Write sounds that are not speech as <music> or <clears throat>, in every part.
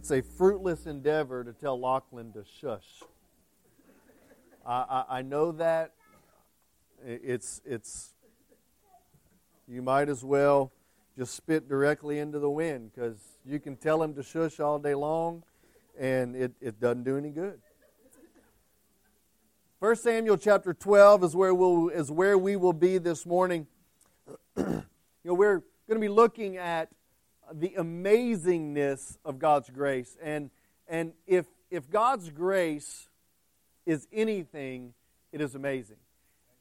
it's a fruitless endeavor to tell Lachlan to shush. I, I, I know that. It's, it's, you might as well just spit directly into the wind because you can tell him to shush all day long and it, it doesn't do any good. 1 Samuel chapter 12 is where, we'll, is where we will be this morning. <clears throat> you know, we're going to be looking at the amazingness of God's grace. And, and if, if God's grace is anything, it is amazing.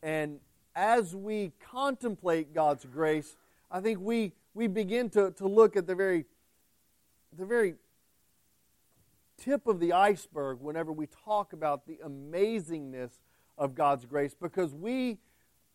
And as we contemplate God's grace, I think we, we begin to, to look at the very, the very tip of the iceberg whenever we talk about the amazingness of God's grace because we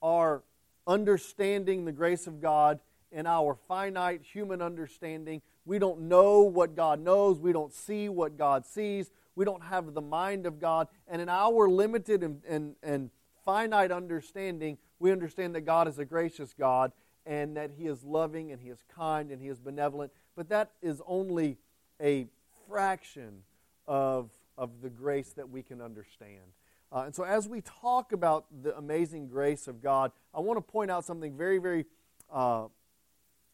are understanding the grace of God in our finite human understanding. We don't know what God knows. We don't see what God sees. We don't have the mind of God. And in our limited and, and, and finite understanding, we understand that God is a gracious God and that He is loving and He is kind and He is benevolent. But that is only a fraction of, of the grace that we can understand. Uh, and so, as we talk about the amazing grace of God, I want to point out something very, very, uh,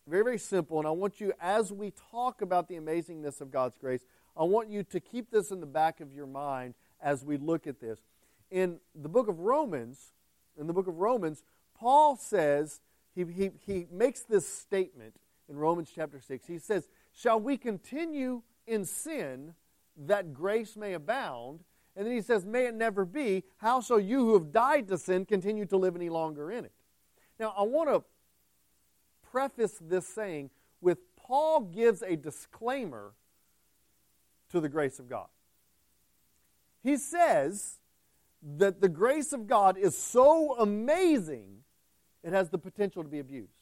very, very simple. And I want you, as we talk about the amazingness of God's grace, I want you to keep this in the back of your mind as we look at this. In the book of Romans, in the book of Romans, Paul says, he, he, he makes this statement in Romans chapter 6. He says, Shall we continue in sin that grace may abound? And then he says, May it never be. How shall you who have died to sin continue to live any longer in it? Now, I want to preface this saying with Paul gives a disclaimer to the grace of God. He says that the grace of God is so amazing, it has the potential to be abused.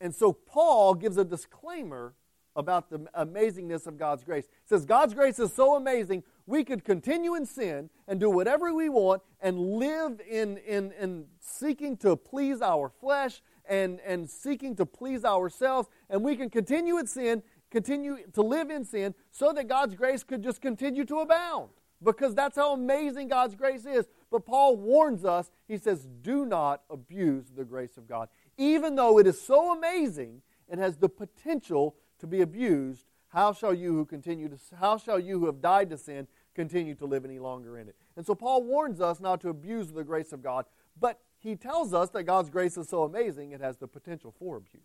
And so Paul gives a disclaimer about the amazingness of God's grace. He says God's grace is so amazing, we could continue in sin and do whatever we want and live in, in, in seeking to please our flesh and, and seeking to please ourselves, and we can continue in sin continue to live in sin so that God's grace could just continue to abound. Because that's how amazing God's grace is. But Paul warns us, he says, do not abuse the grace of God. Even though it is so amazing, it has the potential to be abused. How shall you who continue to how shall you who have died to sin continue to live any longer in it? And so Paul warns us not to abuse the grace of God, but he tells us that God's grace is so amazing it has the potential for abuse.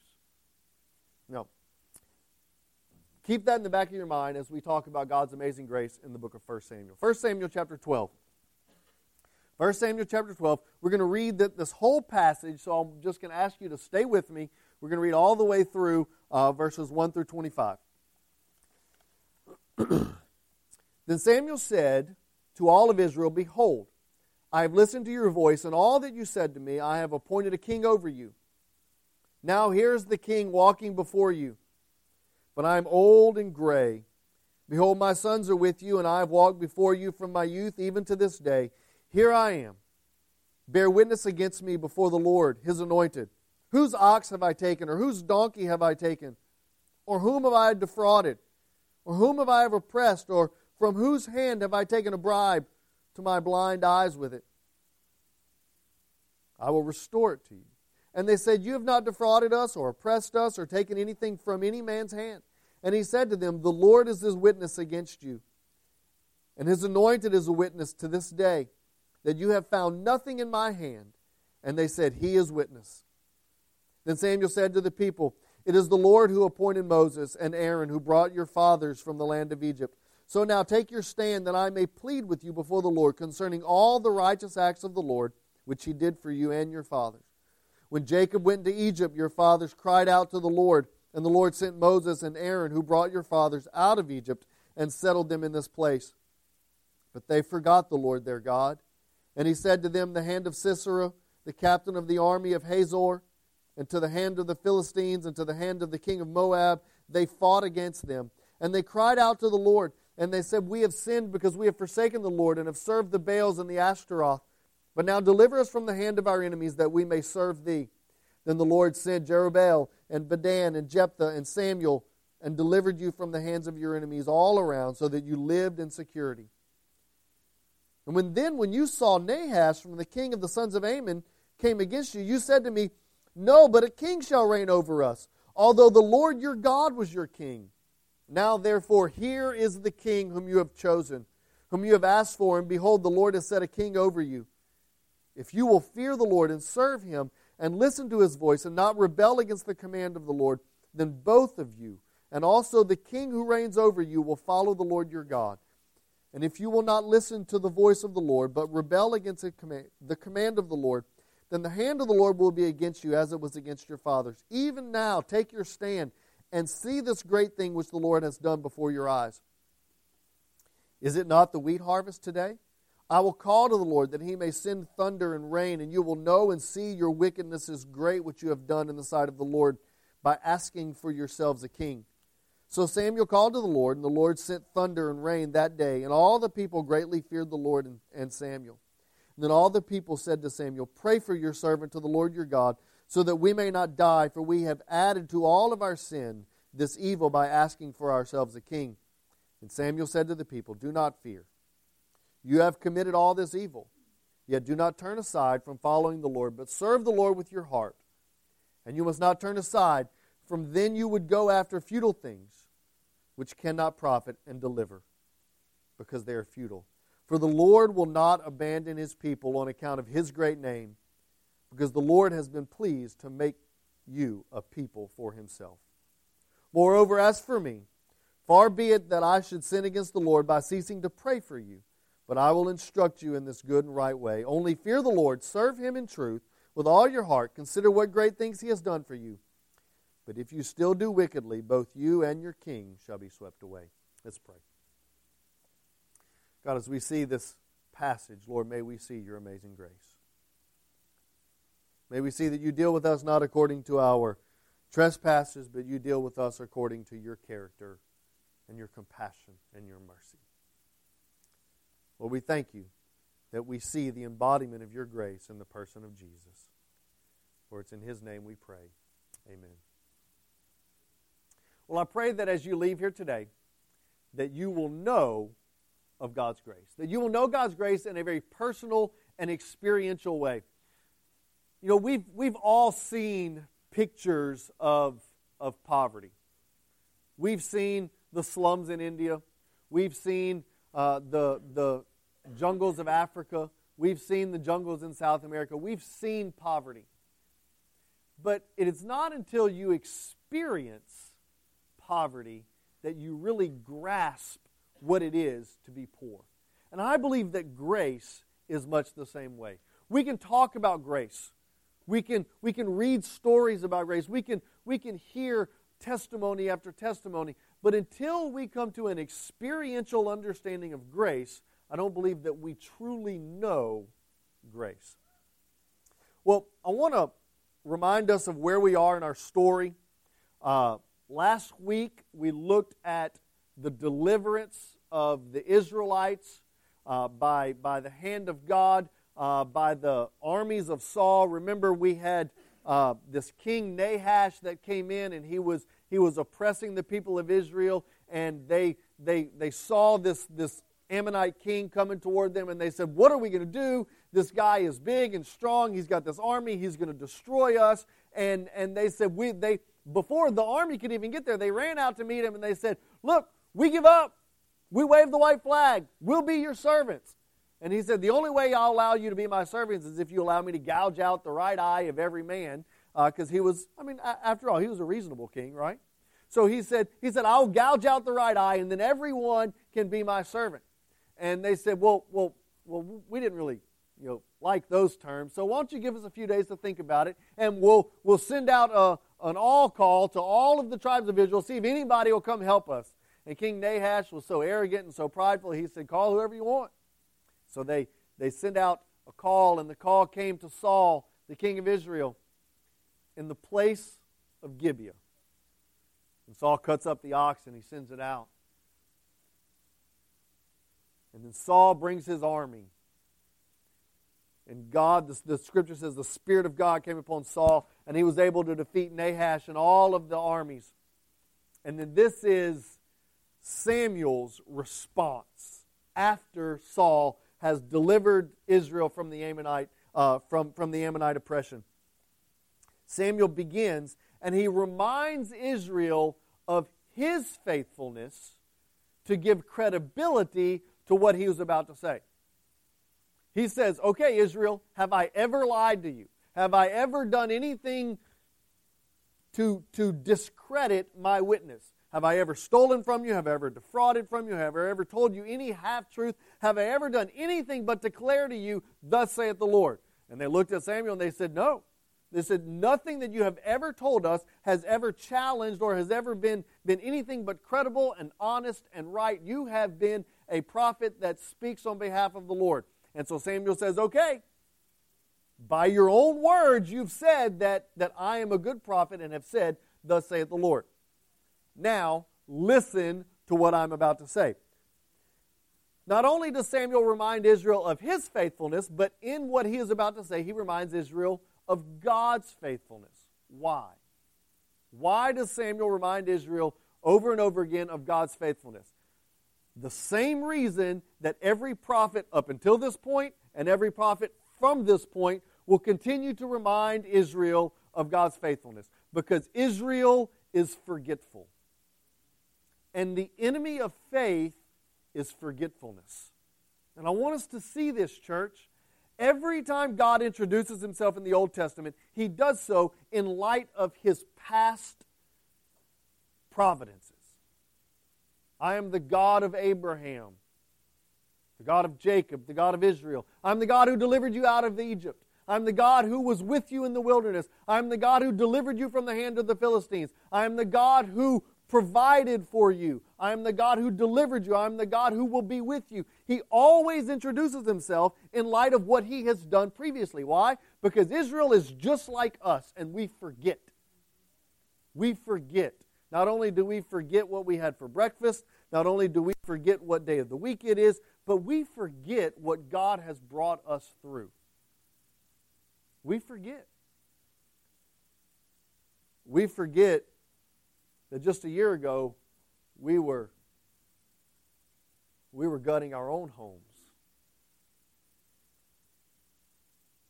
Now, Keep that in the back of your mind as we talk about God's amazing grace in the book of 1 Samuel. 1 Samuel chapter 12. 1 Samuel chapter 12. We're going to read this whole passage, so I'm just going to ask you to stay with me. We're going to read all the way through uh, verses 1 through 25. <clears throat> then Samuel said to all of Israel, Behold, I have listened to your voice, and all that you said to me, I have appointed a king over you. Now here's the king walking before you but I am old and gray. Behold, my sons are with you, and I have walked before you from my youth even to this day. Here I am. Bear witness against me before the Lord, his anointed. Whose ox have I taken, or whose donkey have I taken? Or whom have I defrauded? Or whom have I oppressed? Or from whose hand have I taken a bribe to my blind eyes with it? I will restore it to you. And they said, You have not defrauded us, or oppressed us, or taken anything from any man's hand. And he said to them, The Lord is his witness against you, and his anointed is a witness to this day, that you have found nothing in my hand. And they said, He is witness. Then Samuel said to the people, It is the Lord who appointed Moses and Aaron, who brought your fathers from the land of Egypt. So now take your stand, that I may plead with you before the Lord concerning all the righteous acts of the Lord, which he did for you and your fathers. When Jacob went to Egypt, your fathers cried out to the Lord, and the Lord sent Moses and Aaron, who brought your fathers out of Egypt and settled them in this place. But they forgot the Lord their God. And he said to them, The hand of Sisera, the captain of the army of Hazor, and to the hand of the Philistines, and to the hand of the king of Moab, they fought against them. And they cried out to the Lord, and they said, We have sinned because we have forsaken the Lord and have served the Baals and the Ashtaroth. But now deliver us from the hand of our enemies that we may serve thee. Then the Lord sent Jerubbaal and Bedan and Jephthah and Samuel and delivered you from the hands of your enemies all around, so that you lived in security. And when then, when you saw Nahash from the king of the sons of Ammon came against you, you said to me, No, but a king shall reign over us, although the Lord your God was your king. Now, therefore, here is the king whom you have chosen, whom you have asked for, and behold, the Lord has set a king over you. If you will fear the Lord and serve him, and listen to his voice, and not rebel against the command of the Lord, then both of you, and also the king who reigns over you, will follow the Lord your God. And if you will not listen to the voice of the Lord, but rebel against the command, of the Lord, then the hand of the Lord will be against you as it was against your fathers. Even now, take your stand and see this great thing which the Lord has done before your eyes. Is it not the wheat harvest today? I will call to the Lord that he may send thunder and rain, and you will know and see your wickedness is great which you have done in the sight of the Lord by asking for yourselves a king. So Samuel called to the Lord, and the Lord sent thunder and rain that day, and all the people greatly feared the Lord and, and Samuel. And then all the people said to Samuel, Pray for your servant to the Lord your God, so that we may not die, for we have added to all of our sin this evil by asking for ourselves a king. And Samuel said to the people, Do not fear. You have committed all this evil. Yet do not turn aside from following the Lord, but serve the Lord with your heart. And you must not turn aside from then you would go after futile things which cannot profit and deliver, because they are futile. For the Lord will not abandon his people on account of his great name, because the Lord has been pleased to make you a people for himself. Moreover, as for me, far be it that I should sin against the Lord by ceasing to pray for you, but I will instruct you in this good and right way. Only fear the Lord, serve him in truth with all your heart, consider what great things he has done for you but if you still do wickedly, both you and your king shall be swept away. Let's pray. God, as we see this passage, Lord, may we see your amazing grace. May we see that you deal with us not according to our trespasses, but you deal with us according to your character and your compassion and your mercy. Lord, we thank you that we see the embodiment of your grace in the person of Jesus. For it's in his name we pray. Amen. Well, I pray that as you leave here today, that you will know of God's grace, that you will know God's grace in a very personal and experiential way. You know, we've, we've all seen pictures of, of poverty. We've seen the slums in India. We've seen uh, the, the jungles of Africa. We've seen the jungles in South America. We've seen poverty. But it is not until you experience poverty that you really grasp what it is to be poor. And I believe that grace is much the same way. We can talk about grace. We can, we can read stories about grace. We can, we can hear testimony after testimony. But until we come to an experiential understanding of grace, I don't believe that we truly know grace. Well, I want to remind us of where we are in our story. Uh, Last week, we looked at the deliverance of the Israelites uh, by, by the hand of God, uh, by the armies of Saul. Remember, we had uh, this king Nahash that came in, and he was, he was oppressing the people of Israel, and they, they, they saw this, this Ammonite king coming toward them, and they said, What are we going to do? This guy is big and strong. He's got this army. He's going to destroy us. And, and they said, we, they, before the army could even get there, they ran out to meet him and they said, Look, we give up. We wave the white flag. We'll be your servants. And he said, The only way I'll allow you to be my servants is if you allow me to gouge out the right eye of every man. Because uh, he was, I mean, after all, he was a reasonable king, right? So he said, he said, I'll gouge out the right eye, and then everyone can be my servant. And they said, Well, well, well, we didn't really, you know, like those terms. So why don't you give us a few days to think about it, and we'll we'll send out a, an all call to all of the tribes of Israel, see if anybody will come help us. And King Nahash was so arrogant and so prideful, he said, Call whoever you want. So they, they sent out a call, and the call came to Saul, the king of Israel, in the place of Gibeah. And Saul cuts up the ox and he sends it out. And then Saul brings his army. And God, the, the scripture says, the Spirit of God came upon Saul, and he was able to defeat Nahash and all of the armies. And then this is Samuel's response after Saul has delivered Israel from the Ammonite, uh, from, from the Ammonite oppression. Samuel begins and he reminds Israel of his faithfulness to give credibility to what he was about to say. He says, Okay, Israel, have I ever lied to you? Have I ever done anything to, to discredit my witness? Have I ever stolen from you? Have I ever defrauded from you? Have I ever told you any half truth? Have I ever done anything but declare to you, Thus saith the Lord? And they looked at Samuel and they said, No. They said, Nothing that you have ever told us has ever challenged or has ever been, been anything but credible and honest and right. You have been a prophet that speaks on behalf of the Lord. And so Samuel says, Okay, by your own words, you've said that, that I am a good prophet and have said, Thus saith the Lord. Now, listen to what I'm about to say. Not only does Samuel remind Israel of his faithfulness, but in what he is about to say, he reminds Israel of God's faithfulness. Why? Why does Samuel remind Israel over and over again of God's faithfulness? The same reason that every prophet up until this point and every prophet from this point will continue to remind Israel of God's faithfulness because Israel is forgetful. And the enemy of faith is forgetfulness. And I want us to see this, church. Every time God introduces himself in the Old Testament, he does so in light of his past providences. I am the God of Abraham, the God of Jacob, the God of Israel. I'm the God who delivered you out of Egypt. I'm the God who was with you in the wilderness. I'm the God who delivered you from the hand of the Philistines. I am the God who provided for you. I am the God who delivered you. I am the God who will be with you. He always introduces himself in light of what he has done previously. Why? Because Israel is just like us and we forget. We forget. Not only do we forget what we had for breakfast, not only do we forget what day of the week it is, but we forget what God has brought us through. We forget. We forget that just a year ago we were we were gutting our own homes.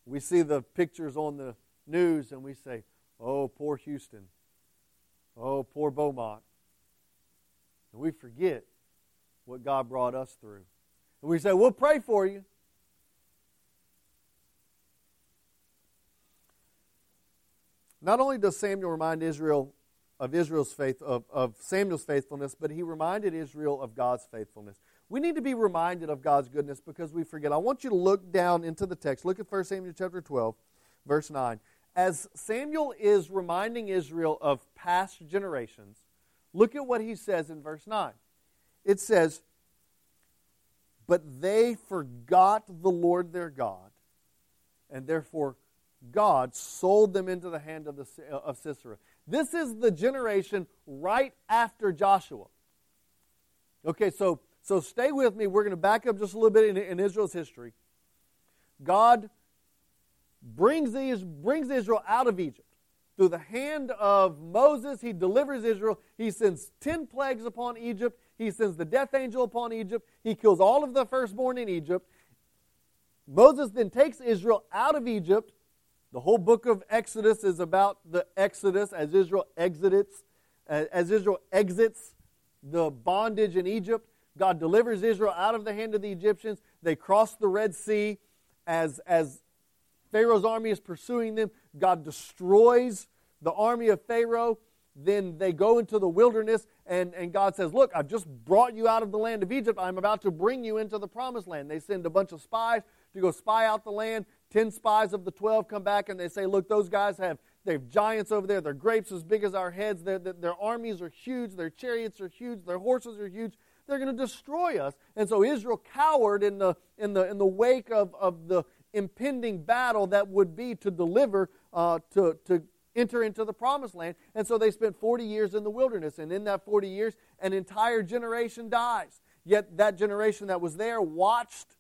We see the pictures on the news and we say, "Oh, poor Houston. Oh, poor Beaumont." And we forget what God brought us through. And we say, "We'll pray for you." Not only does Samuel remind Israel of Israel's faith, of, of Samuel's faithfulness, but he reminded Israel of God's faithfulness. We need to be reminded of God's goodness because we forget. I want you to look down into the text. Look at 1 Samuel chapter 12, verse 9. As Samuel is reminding Israel of past generations, look at what he says in verse 9. It says, But they forgot the Lord their God, and therefore God sold them into the hand of, the, of Sisera. This is the generation right after Joshua. Okay, so, so stay with me. We're going to back up just a little bit in, in Israel's history. God brings, these, brings Israel out of Egypt. Through the hand of Moses, he delivers Israel. He sends 10 plagues upon Egypt. He sends the death angel upon Egypt. He kills all of the firstborn in Egypt. Moses then takes Israel out of Egypt the whole book of Exodus is about the Exodus as Israel exits, as Israel exits the bondage in Egypt. God delivers Israel out of the hand of the Egyptians. They cross the Red Sea as, as Pharaoh's army is pursuing them. God destroys the army of Pharaoh. Then they go into the wilderness, and, and God says, Look, I've just brought you out of the land of Egypt. I'm about to bring you into the promised land. They send a bunch of spies to go spy out the land. Ten spies of the twelve come back and they say, Look, those guys have they have giants over there. Their grapes as big as our heads. Their, their, their armies are huge. Their chariots are huge. Their horses are huge. They're going to destroy us. And so Israel cowered in the, in the, in the wake of, of the impending battle that would be to deliver, uh, to, to enter into the promised land. And so they spent 40 years in the wilderness. And in that 40 years, an entire generation dies. Yet that generation that was there watched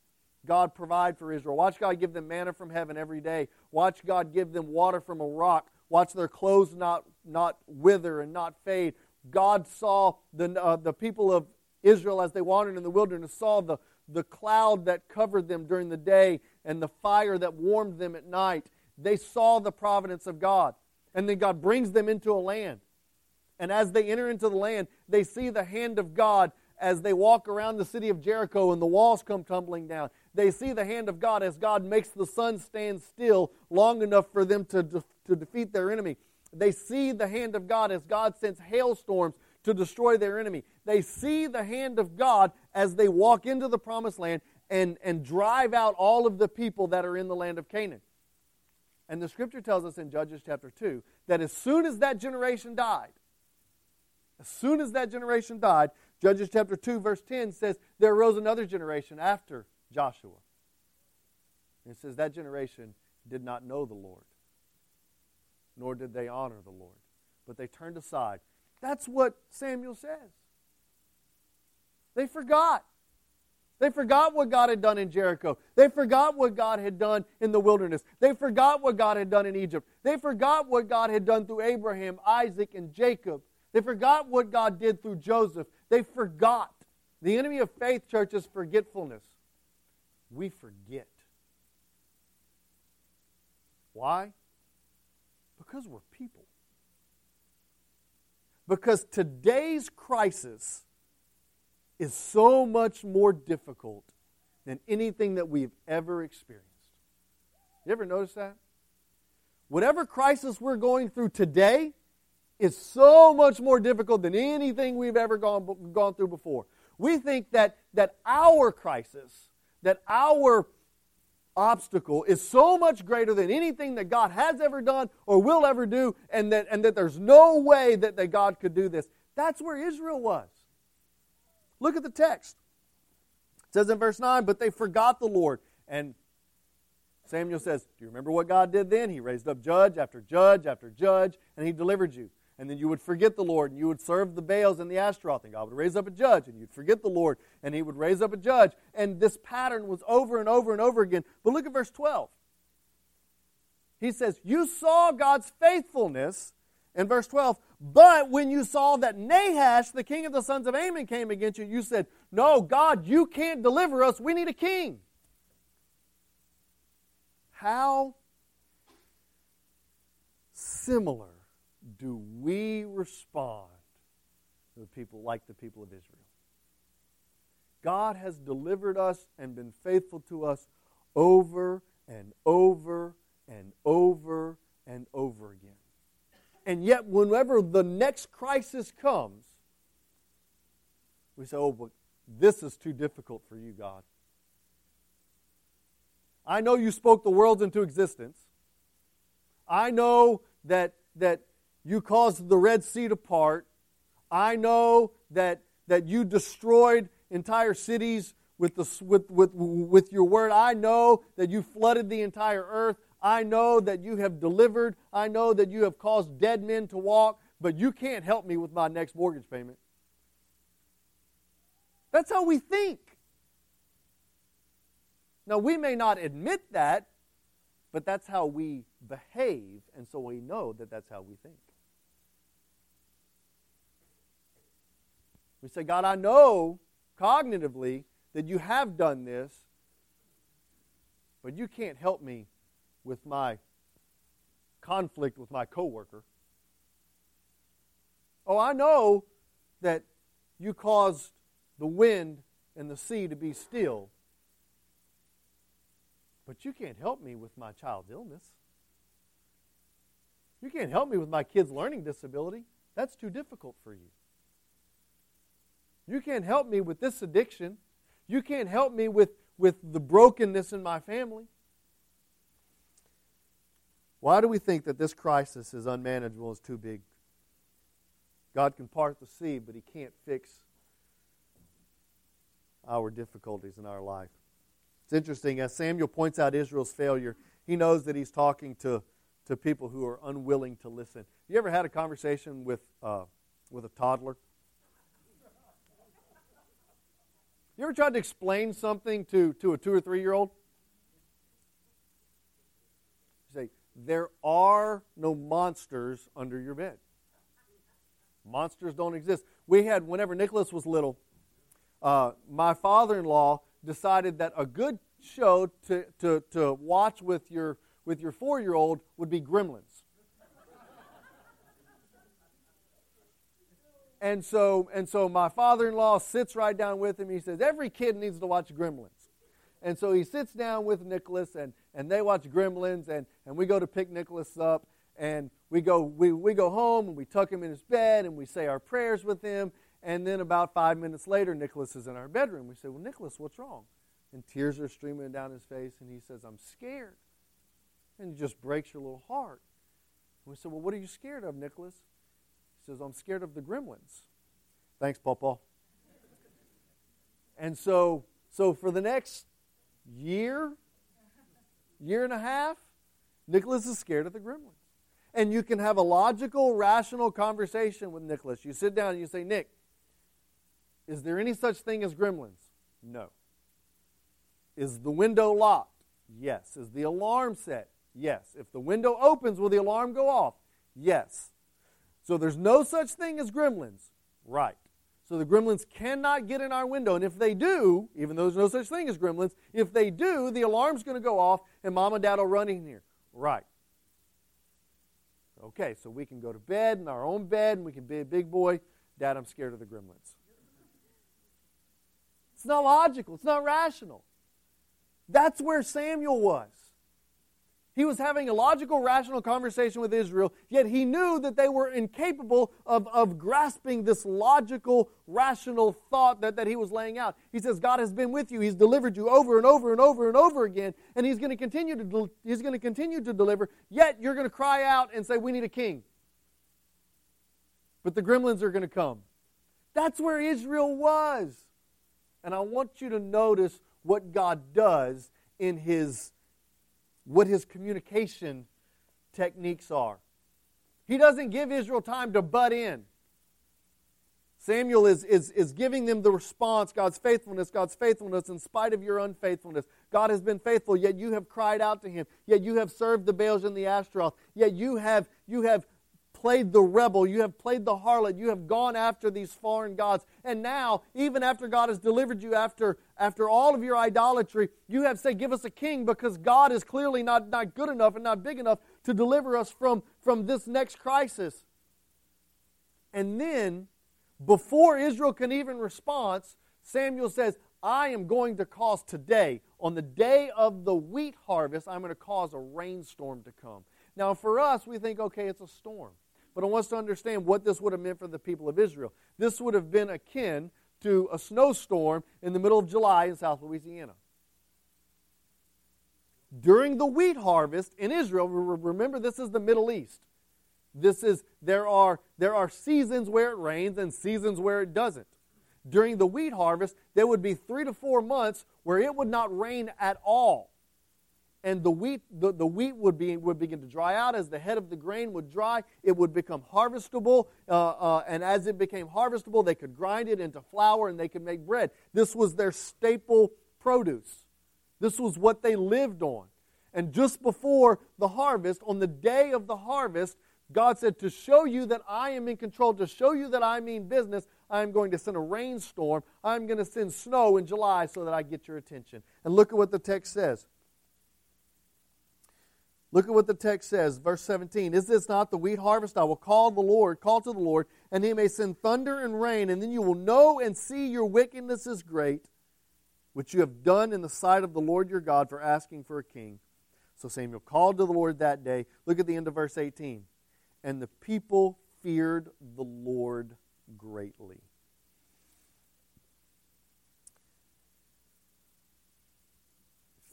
God provide for Israel. Watch God give them manna from heaven every day. Watch God give them water from a rock. Watch their clothes not, not wither and not fade. God saw the, uh, the people of Israel as they wandered in the wilderness, saw the, the cloud that covered them during the day and the fire that warmed them at night. They saw the providence of God. And then God brings them into a land. And as they enter into the land, they see the hand of God as they walk around the city of Jericho and the walls come tumbling down. They see the hand of God as God makes the sun stand still long enough for them to, de- to defeat their enemy. They see the hand of God as God sends hailstorms to destroy their enemy. They see the hand of God as they walk into the promised land and, and drive out all of the people that are in the land of Canaan. And the scripture tells us in Judges chapter 2 that as soon as that generation died, as soon as that generation died, Judges chapter 2, verse 10 says, There arose another generation after Joshua. And it says, That generation did not know the Lord, nor did they honor the Lord, but they turned aside. That's what Samuel says. They forgot. They forgot what God had done in Jericho. They forgot what God had done in the wilderness. They forgot what God had done in Egypt. They forgot what God had done through Abraham, Isaac, and Jacob. They forgot what God did through Joseph. They forgot. The enemy of faith, church, is forgetfulness. We forget. Why? Because we're people. Because today's crisis is so much more difficult than anything that we've ever experienced. You ever notice that? Whatever crisis we're going through today is so much more difficult than anything we've ever gone, gone through before. We think that, that our crisis, that our obstacle is so much greater than anything that God has ever done or will ever do, and that, and that there's no way that, that God could do this. That's where Israel was. Look at the text. It says in verse 9, but they forgot the Lord. And Samuel says, Do you remember what God did then? He raised up judge after judge after judge, and he delivered you. And then you would forget the Lord, and you would serve the Baals and the Ashtaroth, and God would raise up a judge, and you'd forget the Lord, and he would raise up a judge. And this pattern was over and over and over again. But look at verse 12. He says, You saw God's faithfulness in verse 12, but when you saw that Nahash, the king of the sons of Ammon, came against you, you said, No, God, you can't deliver us. We need a king. How similar do we respond to the people like the people of Israel? God has delivered us and been faithful to us over and over and over and over again. And yet, whenever the next crisis comes, we say, oh, but this is too difficult for you, God. I know you spoke the worlds into existence. I know that, that you caused the Red Sea to part. I know that, that you destroyed entire cities with, the, with, with, with your word. I know that you flooded the entire earth. I know that you have delivered. I know that you have caused dead men to walk, but you can't help me with my next mortgage payment. That's how we think. Now, we may not admit that, but that's how we behave, and so we know that that's how we think. We say, God, I know cognitively that you have done this, but you can't help me with my conflict with my coworker. Oh, I know that you caused the wind and the sea to be still, but you can't help me with my child's illness. You can't help me with my kid's learning disability. That's too difficult for you. You can't help me with this addiction. You can't help me with, with the brokenness in my family. Why do we think that this crisis is unmanageable, is too big? God can part the sea, but He can't fix our difficulties in our life. It's interesting, as Samuel points out Israel's failure, he knows that he's talking to, to people who are unwilling to listen. You ever had a conversation with, uh, with a toddler? You ever tried to explain something to, to a two or three year old? You say, There are no monsters under your bed. Monsters don't exist. We had, whenever Nicholas was little, uh, my father in law decided that a good show to, to, to watch with your, with your four year old would be Gremlins. And so, and so my father in law sits right down with him. He says, Every kid needs to watch Gremlins. And so he sits down with Nicholas, and, and they watch Gremlins, and, and we go to pick Nicholas up, and we go, we, we go home, and we tuck him in his bed, and we say our prayers with him, and then about five minutes later, Nicholas is in our bedroom. We say, Well, Nicholas, what's wrong? And tears are streaming down his face, and he says, I'm scared. And it just breaks your little heart. And we said, Well, what are you scared of, Nicholas? Says, I'm scared of the gremlins. Thanks, Papa. And so, so for the next year, year and a half, Nicholas is scared of the gremlins. And you can have a logical, rational conversation with Nicholas. You sit down and you say, Nick, is there any such thing as gremlins? No. Is the window locked? Yes. Is the alarm set? Yes. If the window opens, will the alarm go off? Yes. So there's no such thing as gremlins. Right. So the gremlins cannot get in our window. And if they do, even though there's no such thing as gremlins, if they do, the alarm's going to go off and mom and dad will run in here. Right. Okay, so we can go to bed in our own bed and we can be a big boy. Dad, I'm scared of the gremlins. It's not logical, it's not rational. That's where Samuel was. He was having a logical, rational conversation with Israel, yet he knew that they were incapable of, of grasping this logical, rational thought that, that he was laying out. He says, God has been with you. He's delivered you over and over and over and over again, and he's going to continue to, he's going to, continue to deliver, yet you're going to cry out and say, We need a king. But the gremlins are going to come. That's where Israel was. And I want you to notice what God does in his what his communication techniques are. He doesn't give Israel time to butt in. Samuel is, is, is giving them the response God's faithfulness, God's faithfulness in spite of your unfaithfulness. God has been faithful, yet you have cried out to him. Yet you have served the Baals and the Ashtaroth. Yet you have, you have played the rebel, you have played the harlot, you have gone after these foreign gods. And now, even after God has delivered you after, after all of your idolatry, you have said, Give us a king because God is clearly not, not good enough and not big enough to deliver us from, from this next crisis. And then, before Israel can even respond, Samuel says, I am going to cause today, on the day of the wheat harvest, I'm going to cause a rainstorm to come. Now, for us, we think, okay, it's a storm. But I want us to understand what this would have meant for the people of Israel. This would have been akin to a snowstorm in the middle of July in South Louisiana. During the wheat harvest in Israel, remember this is the Middle East. This is there are there are seasons where it rains and seasons where it doesn't. During the wheat harvest, there would be 3 to 4 months where it would not rain at all and the wheat, the, the wheat would, be, would begin to dry out. As the head of the grain would dry, it would become harvestable. Uh, uh, and as it became harvestable, they could grind it into flour and they could make bread. This was their staple produce. This was what they lived on. And just before the harvest, on the day of the harvest, God said, To show you that I am in control, to show you that I mean business, I'm going to send a rainstorm. I'm going to send snow in July so that I get your attention. And look at what the text says. Look at what the text says, verse 17. Is this not the wheat harvest? I will call the Lord, call to the Lord, and he may send thunder and rain, and then you will know and see your wickedness is great, which you have done in the sight of the Lord your God for asking for a king. So Samuel called to the Lord that day. Look at the end of verse 18. And the people feared the Lord greatly.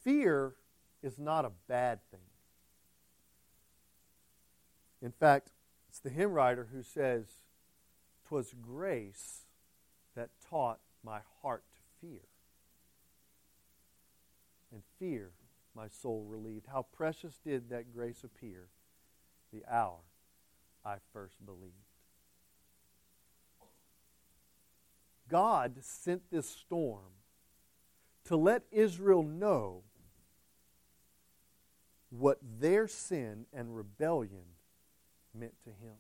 Fear is not a bad thing. In fact, it's the hymn writer who says, "'Twas grace that taught my heart to fear, and fear my soul relieved. How precious did that grace appear the hour I first believed." God sent this storm to let Israel know what their sin and rebellion meant to him.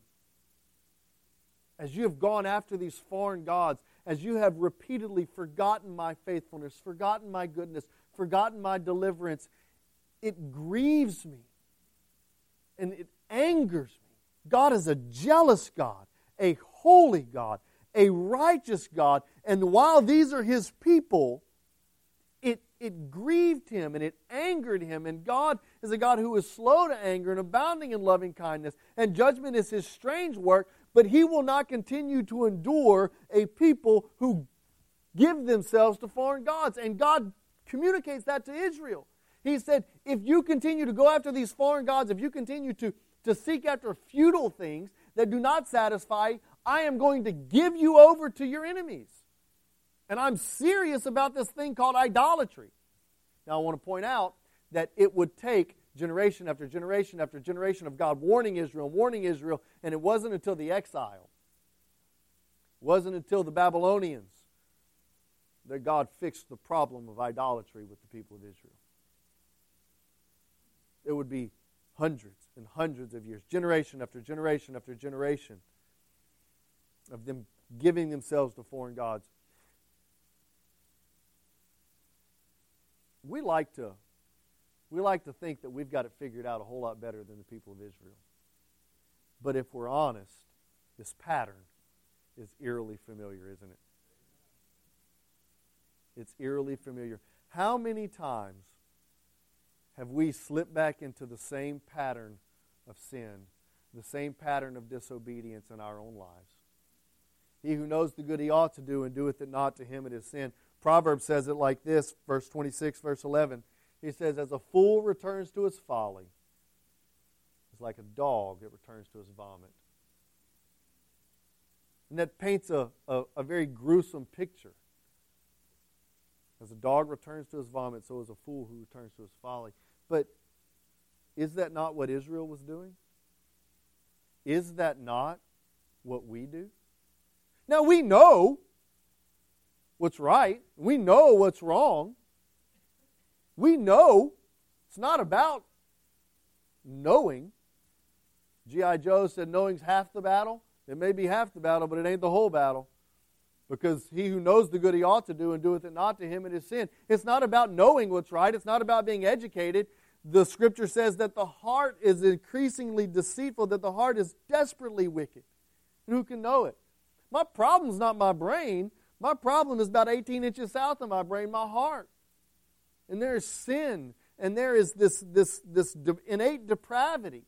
as you have gone after these foreign gods, as you have repeatedly forgotten my faithfulness, forgotten my goodness, forgotten my deliverance, it grieves me and it angers me. God is a jealous God, a holy God, a righteous God. And while these are his people, it, it grieved him and it angered him. And God is a God who is slow to anger and abounding in loving kindness. And judgment is his strange work, but he will not continue to endure a people who give themselves to foreign gods. And God communicates that to Israel. He said, if you continue to go after these foreign gods, if you continue to, to seek after futile things that do not satisfy, I am going to give you over to your enemies. And I'm serious about this thing called idolatry. Now, I want to point out that it would take generation after generation after generation of God warning Israel, warning Israel, and it wasn't until the exile, it wasn't until the Babylonians that God fixed the problem of idolatry with the people of Israel. It would be hundreds and hundreds of years, generation after generation after generation of them giving themselves to foreign gods. We like to we like to think that we've got it figured out a whole lot better than the people of Israel. But if we're honest, this pattern is eerily familiar, isn't it? It's eerily familiar. How many times have we slipped back into the same pattern of sin, the same pattern of disobedience in our own lives? He who knows the good he ought to do and doeth it not to him it is sin. Proverbs says it like this, verse 26, verse 11. He says, As a fool returns to his folly, it's like a dog that returns to his vomit. And that paints a, a, a very gruesome picture. As a dog returns to his vomit, so is a fool who returns to his folly. But is that not what Israel was doing? Is that not what we do? Now we know what's right, we know what's wrong. We know it's not about knowing. G.I. Joe said, Knowing's half the battle. It may be half the battle, but it ain't the whole battle. Because he who knows the good he ought to do and doeth it not to him, it is sin. It's not about knowing what's right. It's not about being educated. The scripture says that the heart is increasingly deceitful, that the heart is desperately wicked. And who can know it? My problem's not my brain. My problem is about 18 inches south of my brain, my heart. And there is sin, and there is this, this, this innate depravity.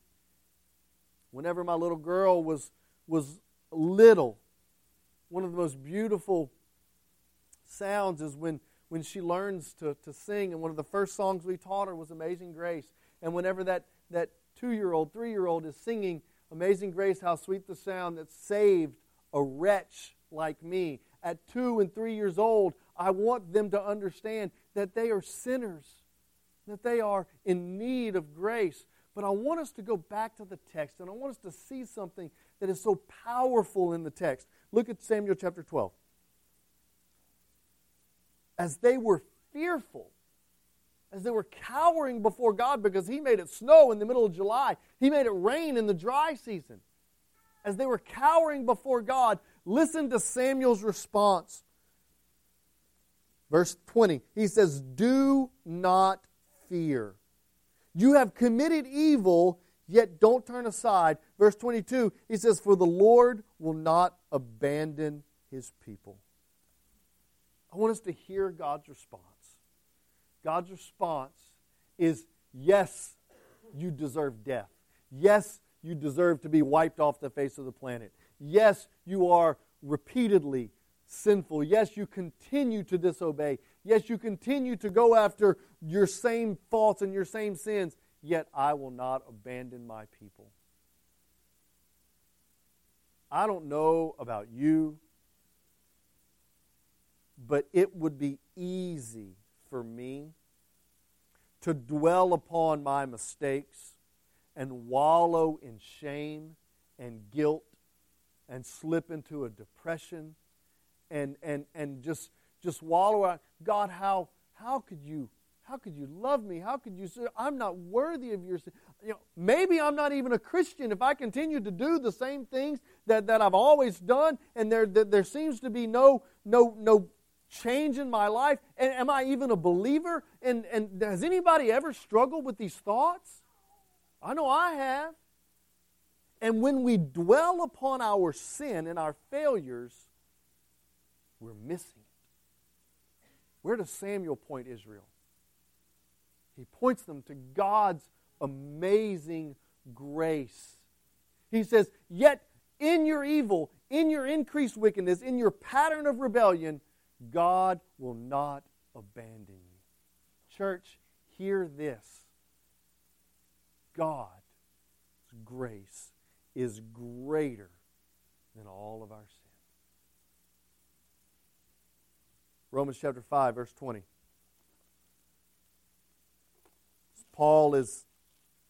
Whenever my little girl was, was little, one of the most beautiful sounds is when, when she learns to, to sing. And one of the first songs we taught her was Amazing Grace. And whenever that, that two year old, three year old is singing Amazing Grace, how sweet the sound that saved a wretch like me. At two and three years old, I want them to understand that they are sinners, that they are in need of grace. But I want us to go back to the text, and I want us to see something that is so powerful in the text. Look at Samuel chapter 12. As they were fearful, as they were cowering before God because He made it snow in the middle of July, He made it rain in the dry season. As they were cowering before God, listen to Samuel's response. Verse 20, he says, Do not fear. You have committed evil, yet don't turn aside. Verse 22, he says, For the Lord will not abandon his people. I want us to hear God's response. God's response is yes, you deserve death. Yes, you deserve to be wiped off the face of the planet. Yes, you are repeatedly sinful. Yes, you continue to disobey. Yes, you continue to go after your same faults and your same sins. Yet I will not abandon my people. I don't know about you, but it would be easy for me to dwell upon my mistakes and wallow in shame and guilt and slip into a depression and, and, and just, just wallow out. God, how, how, could you, How could you love me? How could you say, I'm not worthy of your you know, maybe I'm not even a Christian if I continue to do the same things that, that I've always done and there, there, there seems to be no, no, no change in my life. And am I even a believer? And, and has anybody ever struggled with these thoughts? I know I have. And when we dwell upon our sin and our failures, we're missing it. Where does Samuel point Israel? He points them to God's amazing grace. He says, Yet in your evil, in your increased wickedness, in your pattern of rebellion, God will not abandon you. Church, hear this God's grace is greater than all of our sin. Romans chapter 5, verse 20. Paul is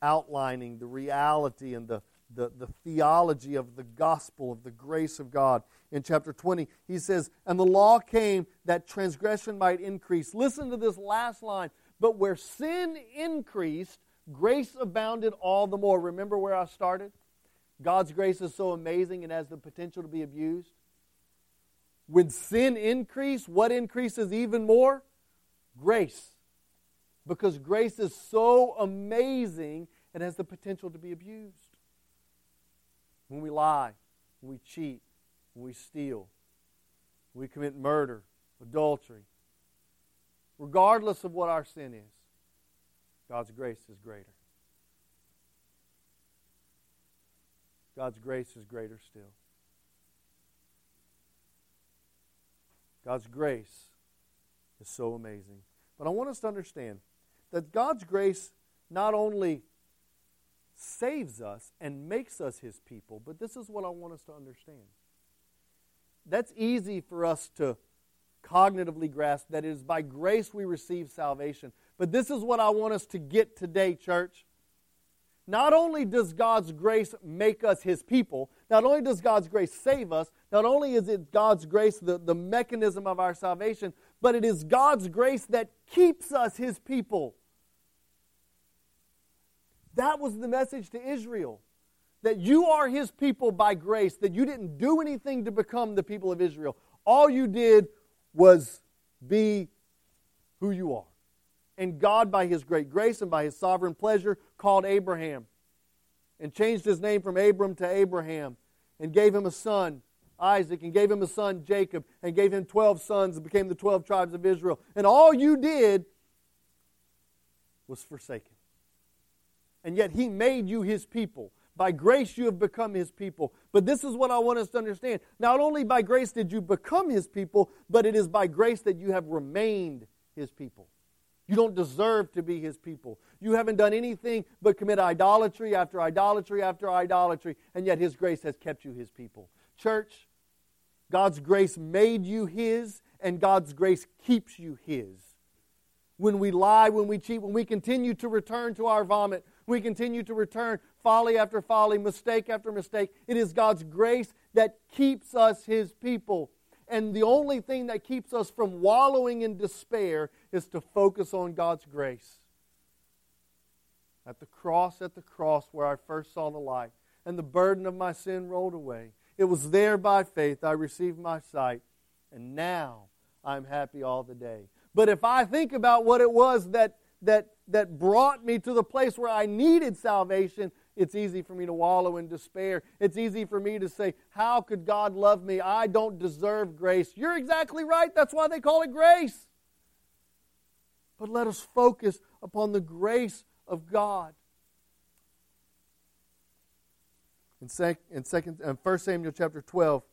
outlining the reality and the, the, the theology of the gospel of the grace of God. In chapter 20, he says, And the law came that transgression might increase. Listen to this last line. But where sin increased, grace abounded all the more. Remember where I started? God's grace is so amazing and has the potential to be abused. When sin increased, what increases even more? Grace because grace is so amazing, it has the potential to be abused. When we lie, when we cheat, when we steal, when we commit murder, adultery, regardless of what our sin is, God's grace is greater. God's grace is greater still. God's grace is so amazing. But I want us to understand that God's grace not only saves us and makes us his people, but this is what I want us to understand. That's easy for us to cognitively grasp that it is by grace we receive salvation. But this is what I want us to get today, church. Not only does God's grace make us his people, not only does God's grace save us, not only is it God's grace the, the mechanism of our salvation, but it is God's grace that keeps us his people. That was the message to Israel. That you are his people by grace, that you didn't do anything to become the people of Israel. All you did was be who you are. And God, by his great grace and by his sovereign pleasure, called Abraham and changed his name from Abram to Abraham and gave him a son Isaac and gave him a son, Jacob, and gave him 12 sons and became the 12 tribes of Israel. And all you did was forsaken. And yet he made you his people. By grace you have become his people. But this is what I want us to understand. Not only by grace did you become his people, but it is by grace that you have remained his people. You don't deserve to be his people. You haven't done anything but commit idolatry after idolatry after idolatry, and yet his grace has kept you his people. Church, God's grace made you His, and God's grace keeps you His. When we lie, when we cheat, when we continue to return to our vomit, we continue to return folly after folly, mistake after mistake, it is God's grace that keeps us His people. And the only thing that keeps us from wallowing in despair is to focus on God's grace. At the cross, at the cross where I first saw the light, and the burden of my sin rolled away. It was there by faith I received my sight, and now I'm happy all the day. But if I think about what it was that, that, that brought me to the place where I needed salvation, it's easy for me to wallow in despair. It's easy for me to say, How could God love me? I don't deserve grace. You're exactly right. That's why they call it grace. But let us focus upon the grace of God. in, sec, in, second, in 1 Samuel chapter 12,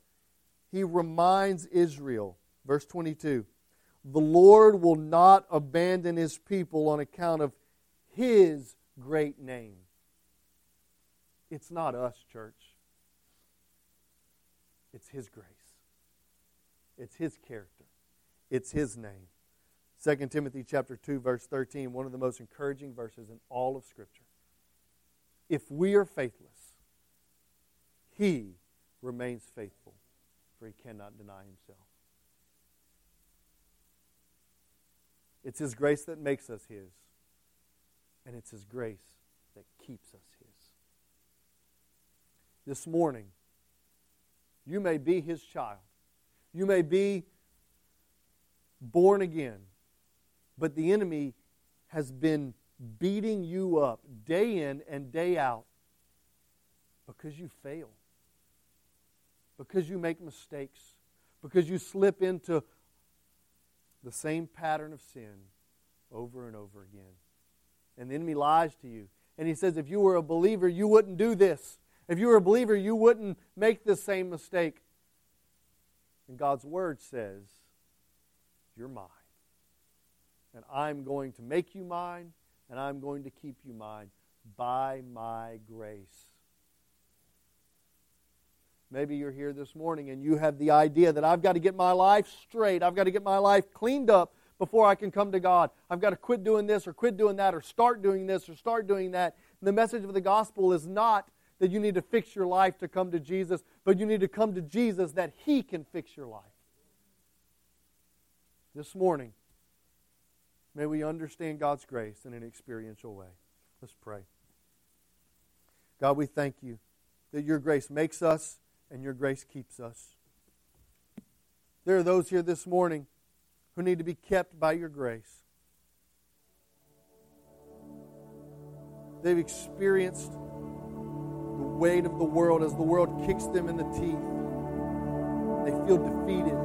he reminds Israel, verse 22, the Lord will not abandon his people on account of his great name. It's not us, church. It's his grace. It's his character. It's his name. 2 Timothy chapter 2 verse 13, one of the most encouraging verses in all of scripture. If we are faithless, he remains faithful, for he cannot deny himself. It's His grace that makes us His, and it's His grace that keeps us. This morning, you may be His child. You may be born again, but the enemy has been beating you up day in and day out because you fail, because you make mistakes, because you slip into the same pattern of sin over and over again. And the enemy lies to you. And he says, if you were a believer, you wouldn't do this. If you were a believer, you wouldn't make the same mistake. And God's Word says, You're mine. And I'm going to make you mine, and I'm going to keep you mine by my grace. Maybe you're here this morning and you have the idea that I've got to get my life straight. I've got to get my life cleaned up before I can come to God. I've got to quit doing this or quit doing that or start doing this or start doing that. And the message of the gospel is not that you need to fix your life to come to Jesus, but you need to come to Jesus that He can fix your life. This morning, may we understand God's grace in an experiential way. Let's pray. God, we thank you that your grace makes us and your grace keeps us. There are those here this morning who need to be kept by your grace. They've experienced weight of the world as the world kicks them in the teeth. They feel defeated.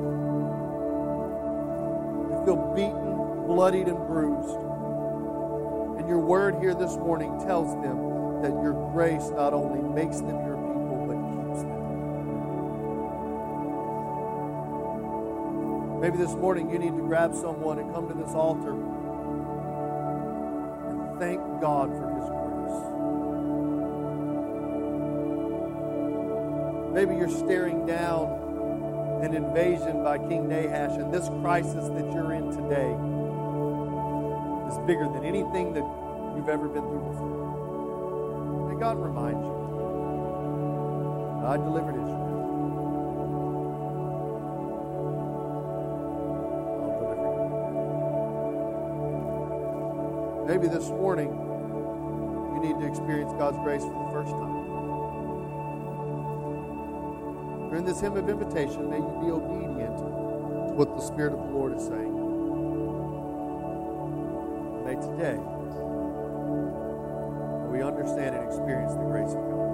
They feel beaten, bloodied, and bruised. And your word here this morning tells them that your grace not only makes them your people, but keeps them. Maybe this morning you need to grab someone and come to this altar and thank God for his Maybe you're staring down an invasion by King Nahash, and this crisis that you're in today is bigger than anything that you've ever been through before. May God remind you I delivered Israel. Maybe this morning you need to experience God's grace for the first time. During this hymn of invitation, may you be obedient to what the Spirit of the Lord is saying. May today we understand and experience the grace of God.